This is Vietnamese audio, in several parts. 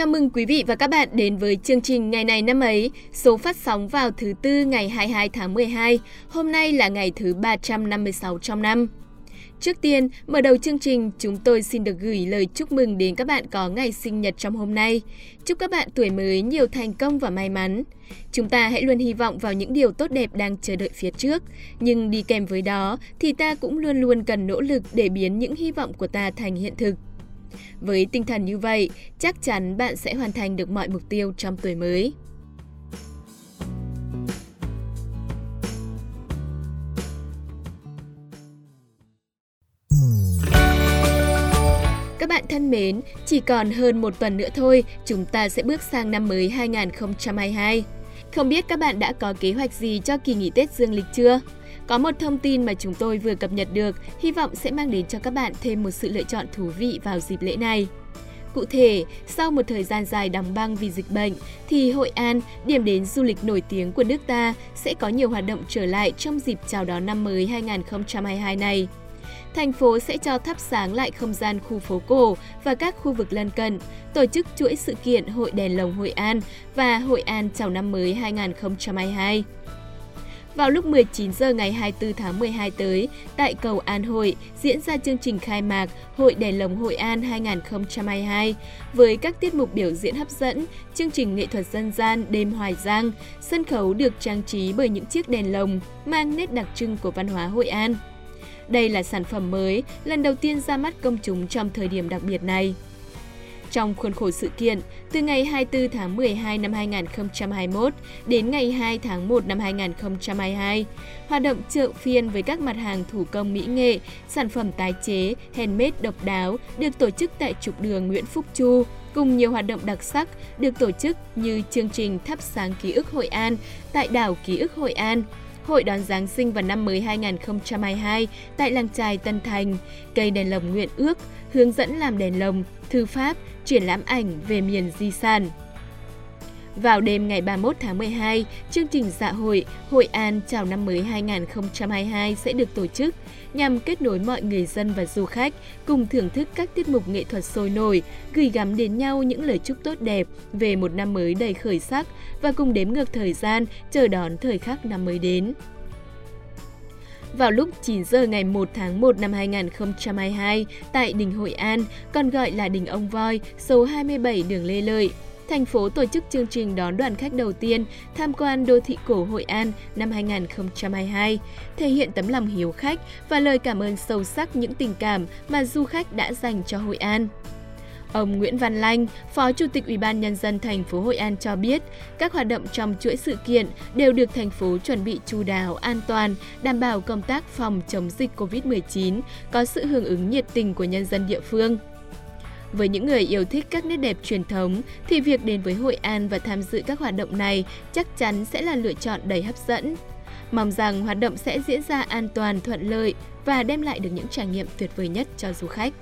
Chào mừng quý vị và các bạn đến với chương trình Ngày này năm ấy, số phát sóng vào thứ Tư ngày 22 tháng 12. Hôm nay là ngày thứ 356 trong năm. Trước tiên, mở đầu chương trình, chúng tôi xin được gửi lời chúc mừng đến các bạn có ngày sinh nhật trong hôm nay. Chúc các bạn tuổi mới nhiều thành công và may mắn. Chúng ta hãy luôn hy vọng vào những điều tốt đẹp đang chờ đợi phía trước, nhưng đi kèm với đó thì ta cũng luôn luôn cần nỗ lực để biến những hy vọng của ta thành hiện thực. Với tinh thần như vậy, chắc chắn bạn sẽ hoàn thành được mọi mục tiêu trong tuổi mới. Các bạn thân mến, chỉ còn hơn một tuần nữa thôi, chúng ta sẽ bước sang năm mới 2022. Không biết các bạn đã có kế hoạch gì cho kỳ nghỉ Tết dương lịch chưa? Có một thông tin mà chúng tôi vừa cập nhật được, hy vọng sẽ mang đến cho các bạn thêm một sự lựa chọn thú vị vào dịp lễ này. Cụ thể, sau một thời gian dài đóng băng vì dịch bệnh, thì Hội An, điểm đến du lịch nổi tiếng của nước ta, sẽ có nhiều hoạt động trở lại trong dịp chào đón năm mới 2022 này. Thành phố sẽ cho thắp sáng lại không gian khu phố cổ và các khu vực lân cận, tổ chức chuỗi sự kiện Hội đèn lồng Hội An và Hội An chào năm mới 2022. Vào lúc 19 giờ ngày 24 tháng 12 tới, tại cầu An Hội diễn ra chương trình khai mạc Hội đèn lồng Hội An 2022 với các tiết mục biểu diễn hấp dẫn, chương trình nghệ thuật dân gian đêm Hoài Giang, sân khấu được trang trí bởi những chiếc đèn lồng mang nét đặc trưng của văn hóa Hội An. Đây là sản phẩm mới, lần đầu tiên ra mắt công chúng trong thời điểm đặc biệt này. Trong khuôn khổ sự kiện, từ ngày 24 tháng 12 năm 2021 đến ngày 2 tháng 1 năm 2022, hoạt động chợ phiên với các mặt hàng thủ công mỹ nghệ, sản phẩm tái chế, handmade độc đáo được tổ chức tại trục đường Nguyễn Phúc Chu, cùng nhiều hoạt động đặc sắc được tổ chức như chương trình thắp sáng ký ức Hội An tại đảo Ký ức Hội An, hội đón Giáng sinh và năm mới 2022 tại làng trài Tân Thành, cây đèn lồng nguyện ước, hướng dẫn làm đèn lồng, thư pháp, triển lãm ảnh về miền di sản. Vào đêm ngày 31 tháng 12, chương trình dạ hội Hội An chào năm mới 2022 sẽ được tổ chức nhằm kết nối mọi người dân và du khách cùng thưởng thức các tiết mục nghệ thuật sôi nổi, gửi gắm đến nhau những lời chúc tốt đẹp về một năm mới đầy khởi sắc và cùng đếm ngược thời gian chờ đón thời khắc năm mới đến. Vào lúc 9 giờ ngày 1 tháng 1 năm 2022 tại đình Hội An, còn gọi là đình Ông Voi, số 27 đường Lê Lợi, thành phố tổ chức chương trình đón đoàn khách đầu tiên tham quan đô thị cổ Hội An năm 2022, thể hiện tấm lòng hiếu khách và lời cảm ơn sâu sắc những tình cảm mà du khách đã dành cho Hội An. Ông Nguyễn Văn Lanh, Phó Chủ tịch Ủy ban nhân dân thành phố Hội An cho biết, các hoạt động trong chuỗi sự kiện đều được thành phố chuẩn bị chu đáo, an toàn, đảm bảo công tác phòng chống dịch COVID-19, có sự hưởng ứng nhiệt tình của nhân dân địa phương. Với những người yêu thích các nét đẹp truyền thống thì việc đến với Hội An và tham dự các hoạt động này chắc chắn sẽ là lựa chọn đầy hấp dẫn. Mong rằng hoạt động sẽ diễn ra an toàn, thuận lợi và đem lại được những trải nghiệm tuyệt vời nhất cho du khách.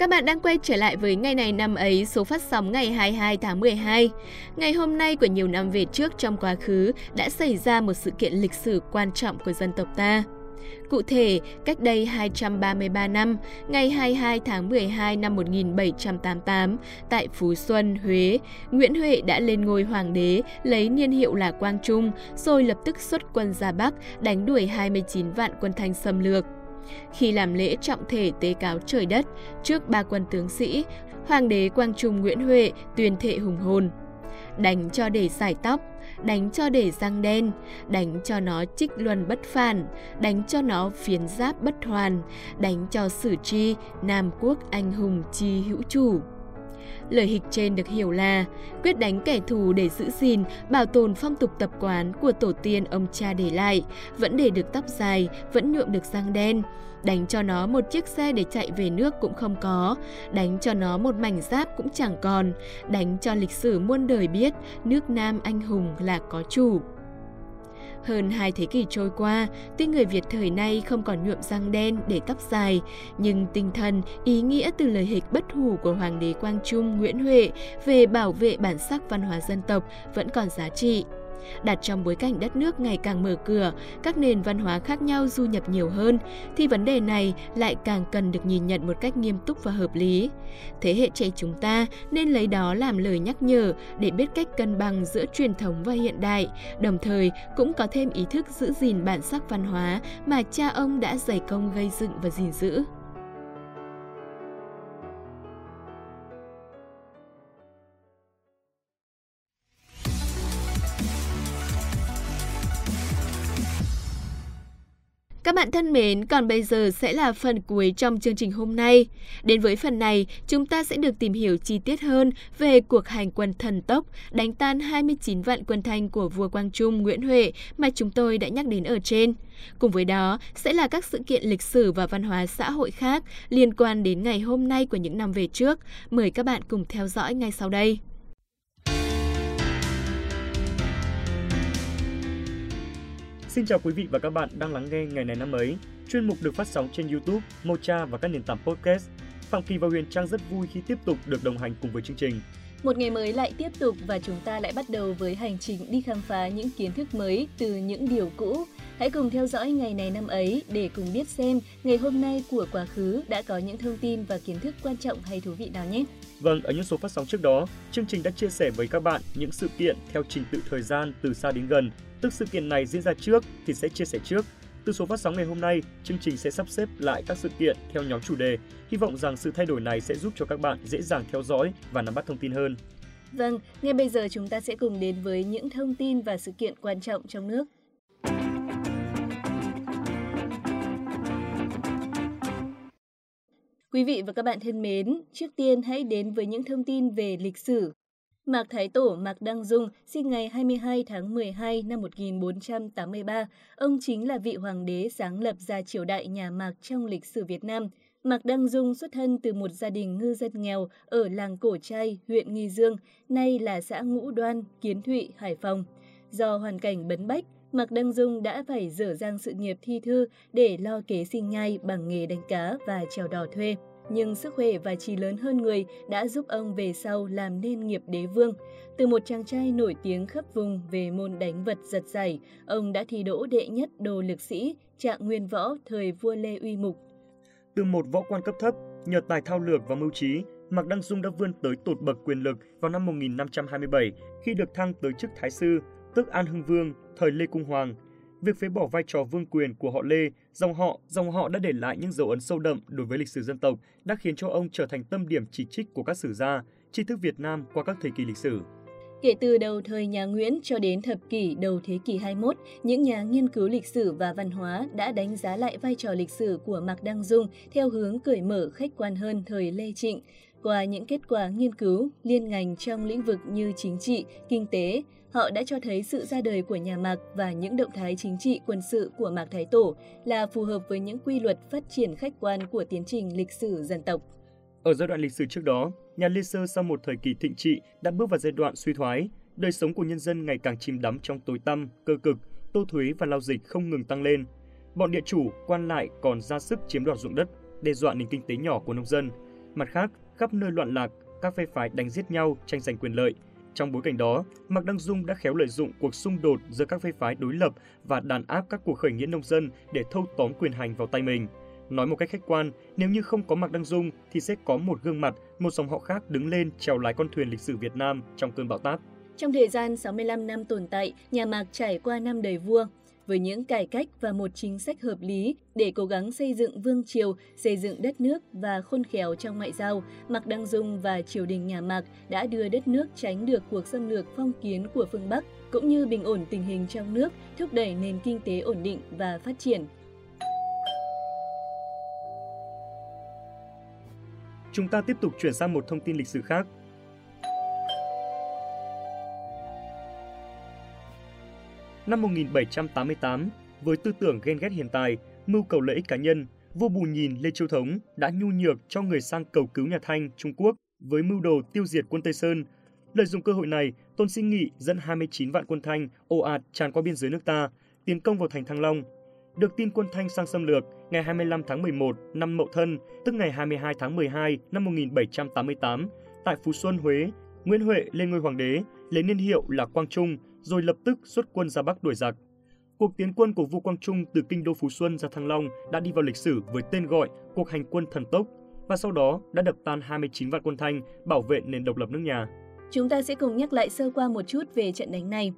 Các bạn đang quay trở lại với ngày này năm ấy, số phát sóng ngày 22 tháng 12. Ngày hôm nay của nhiều năm về trước trong quá khứ đã xảy ra một sự kiện lịch sử quan trọng của dân tộc ta. Cụ thể, cách đây 233 năm, ngày 22 tháng 12 năm 1788, tại Phú Xuân, Huế, Nguyễn Huệ đã lên ngôi hoàng đế, lấy niên hiệu là Quang Trung, rồi lập tức xuất quân ra Bắc, đánh đuổi 29 vạn quân Thanh xâm lược. Khi làm lễ trọng thể tế cáo trời đất trước ba quân tướng sĩ, Hoàng đế Quang Trung Nguyễn Huệ tuyên thệ hùng hồn. Đánh cho để giải tóc, đánh cho để răng đen, đánh cho nó trích luân bất phản, đánh cho nó phiến giáp bất hoàn, đánh cho sử chi, Nam quốc anh hùng chi hữu chủ. Lời hịch trên được hiểu là quyết đánh kẻ thù để giữ gìn, bảo tồn phong tục tập quán của tổ tiên ông cha để lại, vẫn để được tóc dài, vẫn nhuộm được răng đen. Đánh cho nó một chiếc xe để chạy về nước cũng không có, đánh cho nó một mảnh giáp cũng chẳng còn, đánh cho lịch sử muôn đời biết nước Nam anh hùng là có chủ. Hơn hai thế kỷ trôi qua, tuy người Việt thời nay không còn nhuộm răng đen để tóc dài, nhưng tinh thần, ý nghĩa từ lời hịch bất hủ của Hoàng đế Quang Trung Nguyễn Huệ về bảo vệ bản sắc văn hóa dân tộc vẫn còn giá trị. Đặt trong bối cảnh đất nước ngày càng mở cửa, các nền văn hóa khác nhau du nhập nhiều hơn, thì vấn đề này lại càng cần được nhìn nhận một cách nghiêm túc và hợp lý. Thế hệ trẻ chúng ta nên lấy đó làm lời nhắc nhở để biết cách cân bằng giữa truyền thống và hiện đại, đồng thời cũng có thêm ý thức giữ gìn bản sắc văn hóa mà cha ông đã dày công gây dựng và gìn giữ. Các bạn thân mến, còn bây giờ sẽ là phần cuối trong chương trình hôm nay. Đến với phần này, chúng ta sẽ được tìm hiểu chi tiết hơn về cuộc hành quân thần tốc đánh tan 29 vạn quân Thanh của vua Quang Trung Nguyễn Huệ mà chúng tôi đã nhắc đến ở trên. Cùng với đó sẽ là các sự kiện lịch sử và văn hóa xã hội khác liên quan đến ngày hôm nay của những năm về trước. Mời các bạn cùng theo dõi ngay sau đây. Xin chào quý vị và các bạn đang lắng nghe ngày này năm ấy. Chuyên mục được phát sóng trên YouTube, Mocha và các nền tảng podcast. Phạm Kỳ và Huyền Trang rất vui khi tiếp tục được đồng hành cùng với chương trình. Một ngày mới lại tiếp tục và chúng ta lại bắt đầu với hành trình đi khám phá những kiến thức mới từ những điều cũ. Hãy cùng theo dõi ngày này năm ấy để cùng biết xem ngày hôm nay của quá khứ đã có những thông tin và kiến thức quan trọng hay thú vị nào nhé. Vâng, ở những số phát sóng trước đó, chương trình đã chia sẻ với các bạn những sự kiện theo trình tự thời gian từ xa đến gần Tức sự kiện này diễn ra trước thì sẽ chia sẻ trước. Từ số phát sóng ngày hôm nay, chương trình sẽ sắp xếp lại các sự kiện theo nhóm chủ đề. Hy vọng rằng sự thay đổi này sẽ giúp cho các bạn dễ dàng theo dõi và nắm bắt thông tin hơn. Vâng, ngay bây giờ chúng ta sẽ cùng đến với những thông tin và sự kiện quan trọng trong nước. Quý vị và các bạn thân mến, trước tiên hãy đến với những thông tin về lịch sử. Mạc Thái Tổ Mạc Đăng Dung sinh ngày 22 tháng 12 năm 1483. Ông chính là vị hoàng đế sáng lập ra triều đại nhà Mạc trong lịch sử Việt Nam. Mạc Đăng Dung xuất thân từ một gia đình ngư dân nghèo ở làng Cổ Trai, huyện Nghi Dương, nay là xã Ngũ Đoan, Kiến Thụy, Hải Phòng. Do hoàn cảnh bấn bách, Mạc Đăng Dung đã phải dở dang sự nghiệp thi thư để lo kế sinh nhai bằng nghề đánh cá và trèo đò thuê nhưng sức khỏe và trí lớn hơn người đã giúp ông về sau làm nên nghiệp đế vương. Từ một chàng trai nổi tiếng khắp vùng về môn đánh vật giật giải, ông đã thi đỗ đệ nhất đồ lực sĩ, trạng nguyên võ thời vua Lê Uy Mục. Từ một võ quan cấp thấp, nhờ tài thao lược và mưu trí, Mạc Đăng Dung đã vươn tới tột bậc quyền lực vào năm 1527 khi được thăng tới chức Thái sư, tức An Hưng Vương, thời Lê Cung Hoàng – việc phế bỏ vai trò vương quyền của họ Lê, dòng họ, dòng họ đã để lại những dấu ấn sâu đậm đối với lịch sử dân tộc, đã khiến cho ông trở thành tâm điểm chỉ trích của các sử gia, tri thức Việt Nam qua các thời kỳ lịch sử. Kể từ đầu thời nhà Nguyễn cho đến thập kỷ đầu thế kỷ 21, những nhà nghiên cứu lịch sử và văn hóa đã đánh giá lại vai trò lịch sử của Mạc Đăng Dung theo hướng cởi mở khách quan hơn thời Lê Trịnh. Qua những kết quả nghiên cứu liên ngành trong lĩnh vực như chính trị, kinh tế, họ đã cho thấy sự ra đời của nhà Mạc và những động thái chính trị quân sự của Mạc Thái Tổ là phù hợp với những quy luật phát triển khách quan của tiến trình lịch sử dân tộc. Ở giai đoạn lịch sử trước đó, nhà Lê Sơ sau một thời kỳ thịnh trị đã bước vào giai đoạn suy thoái, đời sống của nhân dân ngày càng chìm đắm trong tối tăm, cơ cực, tô thuế và lao dịch không ngừng tăng lên. Bọn địa chủ, quan lại còn ra sức chiếm đoạt ruộng đất, đe dọa nền kinh tế nhỏ của nông dân. Mặt khác, khắp nơi loạn lạc, các phe phái đánh giết nhau, tranh giành quyền lợi, trong bối cảnh đó, Mạc Đăng Dung đã khéo lợi dụng cuộc xung đột giữa các phe phái đối lập và đàn áp các cuộc khởi nghĩa nông dân để thâu tóm quyền hành vào tay mình. Nói một cách khách quan, nếu như không có Mạc Đăng Dung thì sẽ có một gương mặt, một dòng họ khác đứng lên chèo lái con thuyền lịch sử Việt Nam trong cơn bão táp. Trong thời gian 65 năm tồn tại, nhà Mạc trải qua năm đời vua, với những cải cách và một chính sách hợp lý để cố gắng xây dựng vương triều, xây dựng đất nước và khôn khéo trong ngoại giao, Mạc Đăng Dung và triều đình nhà Mạc đã đưa đất nước tránh được cuộc xâm lược phong kiến của phương Bắc, cũng như bình ổn tình hình trong nước, thúc đẩy nền kinh tế ổn định và phát triển. Chúng ta tiếp tục chuyển sang một thông tin lịch sử khác Năm 1788, với tư tưởng ghen ghét hiện tài, mưu cầu lợi ích cá nhân, vua Bù Nhìn Lê Chiêu Thống đã nhu nhược cho người sang cầu cứu nhà Thanh, Trung Quốc với mưu đồ tiêu diệt quân Tây Sơn. Lợi dụng cơ hội này, Tôn Sinh Nghị dẫn 29 vạn quân Thanh ồ ạt tràn qua biên giới nước ta, tiến công vào thành Thăng Long. Được tin quân Thanh sang xâm lược, ngày 25 tháng 11 năm Mậu Thân, tức ngày 22 tháng 12 năm 1788, tại Phú Xuân, Huế, Nguyễn Huệ lên ngôi hoàng đế, lấy niên hiệu là Quang Trung, rồi lập tức xuất quân ra Bắc đuổi giặc. Cuộc tiến quân của vua Quang Trung từ kinh đô Phú Xuân ra Thăng Long đã đi vào lịch sử với tên gọi cuộc hành quân thần tốc và sau đó đã đập tan 29 vạn quân Thanh bảo vệ nền độc lập nước nhà. Chúng ta sẽ cùng nhắc lại sơ qua một chút về trận đánh này.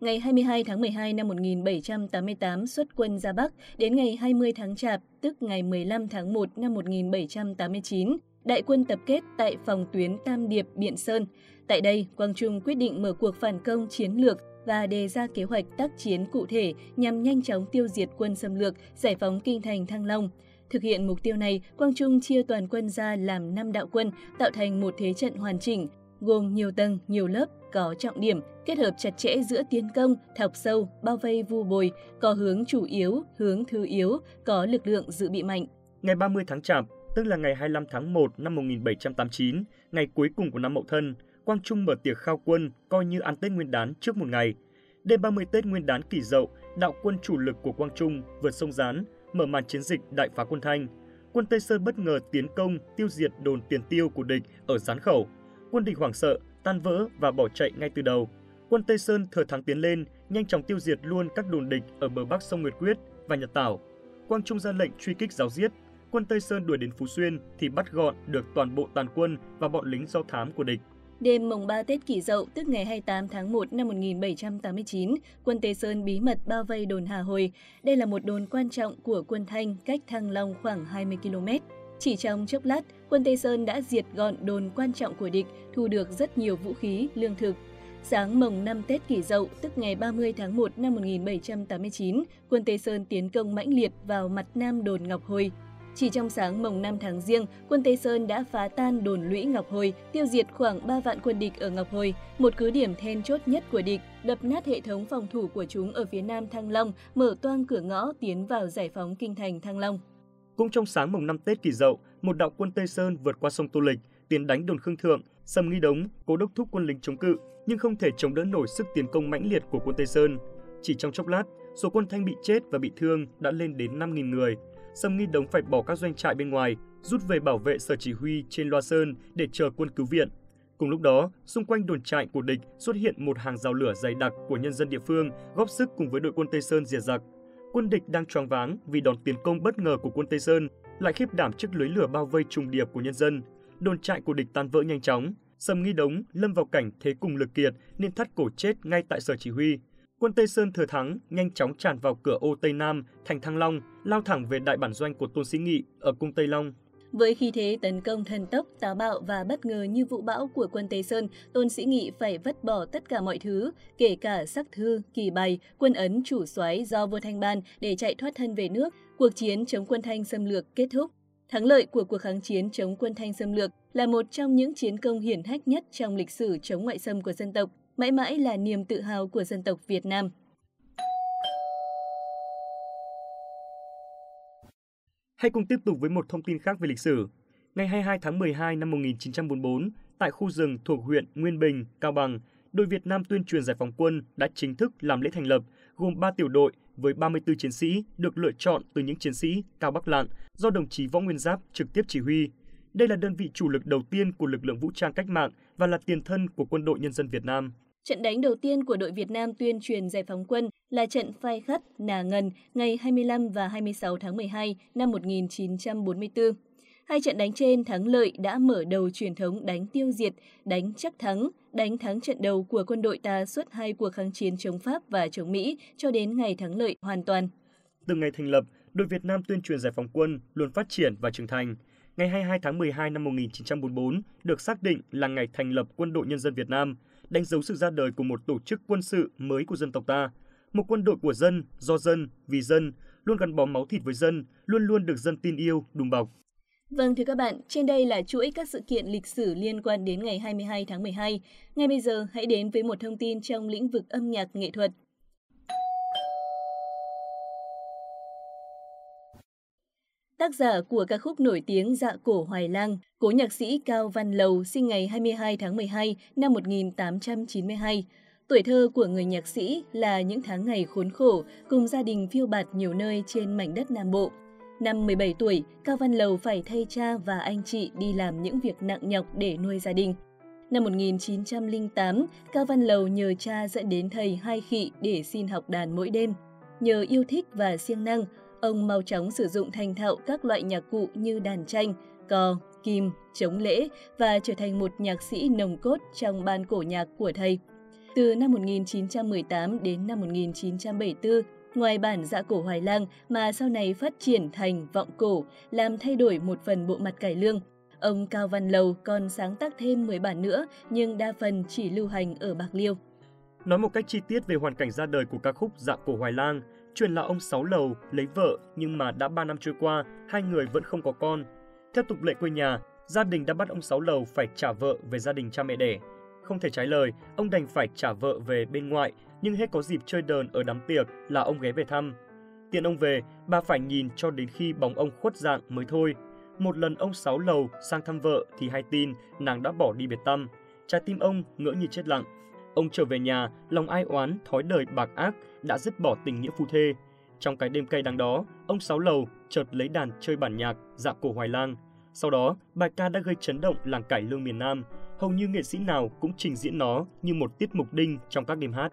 Ngày 22 tháng 12 năm 1788 xuất quân ra Bắc đến ngày 20 tháng Chạp, tức ngày 15 tháng 1 năm 1789, đại quân tập kết tại phòng tuyến Tam Điệp, Biện Sơn. Tại đây, Quang Trung quyết định mở cuộc phản công chiến lược và đề ra kế hoạch tác chiến cụ thể nhằm nhanh chóng tiêu diệt quân xâm lược, giải phóng kinh thành Thăng Long. Thực hiện mục tiêu này, Quang Trung chia toàn quân ra làm 5 đạo quân, tạo thành một thế trận hoàn chỉnh, gồm nhiều tầng, nhiều lớp, có trọng điểm, kết hợp chặt chẽ giữa tiến công, thọc sâu, bao vây vu bồi, có hướng chủ yếu, hướng thứ yếu, có lực lượng dự bị mạnh. Ngày 30 tháng Chạp, tức là ngày 25 tháng 1 năm 1789, ngày cuối cùng của năm Mậu Thân, Quang Trung mở tiệc khao quân coi như ăn Tết Nguyên đán trước một ngày. Đêm 30 Tết Nguyên đán kỷ dậu, đạo quân chủ lực của Quang Trung vượt sông Gián, mở màn chiến dịch đại phá quân Thanh. Quân Tây Sơn bất ngờ tiến công, tiêu diệt đồn tiền tiêu của địch ở Gián Khẩu. Quân địch hoảng sợ, tan vỡ và bỏ chạy ngay từ đầu. Quân Tây Sơn thừa thắng tiến lên, nhanh chóng tiêu diệt luôn các đồn địch ở bờ bắc sông Nguyệt Quyết và Nhật Tảo. Quang Trung ra lệnh truy kích giáo giết. Quân Tây Sơn đuổi đến Phú Xuyên thì bắt gọn được toàn bộ tàn quân và bọn lính do thám của địch. Đêm mùng 3 Tết Kỷ Dậu, tức ngày 28 tháng 1 năm 1789, quân Tây Sơn bí mật bao vây đồn Hà Hồi. Đây là một đồn quan trọng của quân Thanh cách Thăng Long khoảng 20 km. Chỉ trong chốc lát, quân Tây Sơn đã diệt gọn đồn quan trọng của địch, thu được rất nhiều vũ khí, lương thực. Sáng mồng năm Tết Kỷ Dậu, tức ngày 30 tháng 1 năm 1789, quân Tây Sơn tiến công mãnh liệt vào mặt nam đồn Ngọc Hồi, chỉ trong sáng mồng 5 tháng riêng, quân Tây Sơn đã phá tan đồn lũy Ngọc Hồi, tiêu diệt khoảng 3 vạn quân địch ở Ngọc Hồi, một cứ điểm then chốt nhất của địch, đập nát hệ thống phòng thủ của chúng ở phía nam Thăng Long, mở toang cửa ngõ tiến vào giải phóng kinh thành Thăng Long. Cũng trong sáng mùng 5 Tết Kỷ Dậu, một đạo quân Tây Sơn vượt qua sông Tô Lịch, tiến đánh đồn Khương Thượng, Sầm Nghi Đống, cố đốc thúc quân lính chống cự, nhưng không thể chống đỡ nổi sức tiến công mãnh liệt của quân Tây Sơn. Chỉ trong chốc lát, số quân Thanh bị chết và bị thương đã lên đến 5.000 người, Sâm Nghi Đống phải bỏ các doanh trại bên ngoài, rút về bảo vệ sở chỉ huy trên Loa Sơn để chờ quân cứu viện. Cùng lúc đó, xung quanh đồn trại của địch xuất hiện một hàng rào lửa dày đặc của nhân dân địa phương góp sức cùng với đội quân Tây Sơn diệt giặc. Quân địch đang choáng váng vì đòn tiến công bất ngờ của quân Tây Sơn, lại khiếp đảm trước lưới lửa bao vây trùng điệp của nhân dân. Đồn trại của địch tan vỡ nhanh chóng, Sầm Nghi Đống lâm vào cảnh thế cùng lực kiệt nên thắt cổ chết ngay tại sở chỉ huy. Quân Tây Sơn thừa thắng, nhanh chóng tràn vào cửa ô Tây Nam, thành Thăng Long, lao thẳng về đại bản doanh của Tôn Sĩ Nghị ở cung Tây Long. Với khí thế tấn công thần tốc, táo bạo và bất ngờ như vụ bão của quân Tây Sơn, Tôn Sĩ Nghị phải vứt bỏ tất cả mọi thứ, kể cả sắc thư, kỳ bày, quân ấn chủ soái do vua Thanh ban để chạy thoát thân về nước. Cuộc chiến chống quân Thanh xâm lược kết thúc. Thắng lợi của cuộc kháng chiến chống quân Thanh xâm lược là một trong những chiến công hiển hách nhất trong lịch sử chống ngoại xâm của dân tộc mãi mãi là niềm tự hào của dân tộc Việt Nam. Hãy cùng tiếp tục với một thông tin khác về lịch sử. Ngày 22 tháng 12 năm 1944, tại khu rừng thuộc huyện Nguyên Bình, Cao Bằng, đội Việt Nam tuyên truyền giải phóng quân đã chính thức làm lễ thành lập, gồm 3 tiểu đội với 34 chiến sĩ được lựa chọn từ những chiến sĩ Cao Bắc Lạn do đồng chí Võ Nguyên Giáp trực tiếp chỉ huy. Đây là đơn vị chủ lực đầu tiên của lực lượng vũ trang cách mạng và là tiền thân của quân đội nhân dân Việt Nam. Trận đánh đầu tiên của đội Việt Nam tuyên truyền giải phóng quân là trận phai khắt Nà Ngần ngày 25 và 26 tháng 12 năm 1944. Hai trận đánh trên thắng lợi đã mở đầu truyền thống đánh tiêu diệt, đánh chắc thắng, đánh thắng trận đầu của quân đội ta suốt hai cuộc kháng chiến chống Pháp và chống Mỹ cho đến ngày thắng lợi hoàn toàn. Từ ngày thành lập, đội Việt Nam tuyên truyền giải phóng quân luôn phát triển và trưởng thành. Ngày 22 tháng 12 năm 1944 được xác định là ngày thành lập Quân đội Nhân dân Việt Nam – đánh dấu sự ra đời của một tổ chức quân sự mới của dân tộc ta, một quân đội của dân, do dân, vì dân, luôn gắn bó máu thịt với dân, luôn luôn được dân tin yêu, đùm bọc. Vâng thưa các bạn, trên đây là chuỗi các sự kiện lịch sử liên quan đến ngày 22 tháng 12. Ngay bây giờ hãy đến với một thông tin trong lĩnh vực âm nhạc nghệ thuật. Tác giả của ca khúc nổi tiếng Dạ cổ Hoài Lang, cố nhạc sĩ Cao Văn Lầu sinh ngày 22 tháng 12 năm 1892. Tuổi thơ của người nhạc sĩ là những tháng ngày khốn khổ cùng gia đình phiêu bạt nhiều nơi trên mảnh đất Nam Bộ. Năm 17 tuổi, Cao Văn Lầu phải thay cha và anh chị đi làm những việc nặng nhọc để nuôi gia đình. Năm 1908, Cao Văn Lầu nhờ cha dẫn đến thầy Hai Khị để xin học đàn mỗi đêm. Nhờ yêu thích và siêng năng, ông mau chóng sử dụng thành thạo các loại nhạc cụ như đàn tranh, cò, kim, chống lễ và trở thành một nhạc sĩ nồng cốt trong ban cổ nhạc của thầy. Từ năm 1918 đến năm 1974, ngoài bản dạ cổ Hoài Lang mà sau này phát triển thành vọng cổ, làm thay đổi một phần bộ mặt cải lương, ông Cao Văn Lầu còn sáng tác thêm 10 bản nữa nhưng đa phần chỉ lưu hành ở Bạc Liêu. Nói một cách chi tiết về hoàn cảnh ra đời của ca khúc Dạ cổ Hoài Lang, truyền là ông Sáu Lầu lấy vợ nhưng mà đã 3 năm trôi qua, hai người vẫn không có con. Theo tục lệ quê nhà, gia đình đã bắt ông Sáu Lầu phải trả vợ về gia đình cha mẹ đẻ. Không thể trái lời, ông đành phải trả vợ về bên ngoại, nhưng hết có dịp chơi đờn ở đám tiệc là ông ghé về thăm. Tiện ông về, bà phải nhìn cho đến khi bóng ông khuất dạng mới thôi. Một lần ông Sáu Lầu sang thăm vợ thì hay tin nàng đã bỏ đi biệt tâm. Trái tim ông ngỡ như chết lặng. Ông trở về nhà, lòng ai oán, thói đời bạc ác đã dứt bỏ tình nghĩa phu thê. Trong cái đêm cay đắng đó, ông Sáu Lầu chợt lấy đàn chơi bản nhạc Dạ cổ Hoài Lang. Sau đó, bài ca đã gây chấn động làng cải lương miền Nam. Hầu như nghệ sĩ nào cũng trình diễn nó như một tiết mục đinh trong các đêm hát.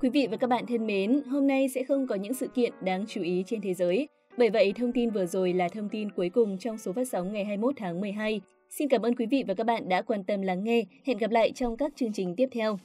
Quý vị và các bạn thân mến, hôm nay sẽ không có những sự kiện đáng chú ý trên thế giới. Bởi vậy, thông tin vừa rồi là thông tin cuối cùng trong số phát sóng ngày 21 tháng 12. Xin cảm ơn quý vị và các bạn đã quan tâm lắng nghe. Hẹn gặp lại trong các chương trình tiếp theo.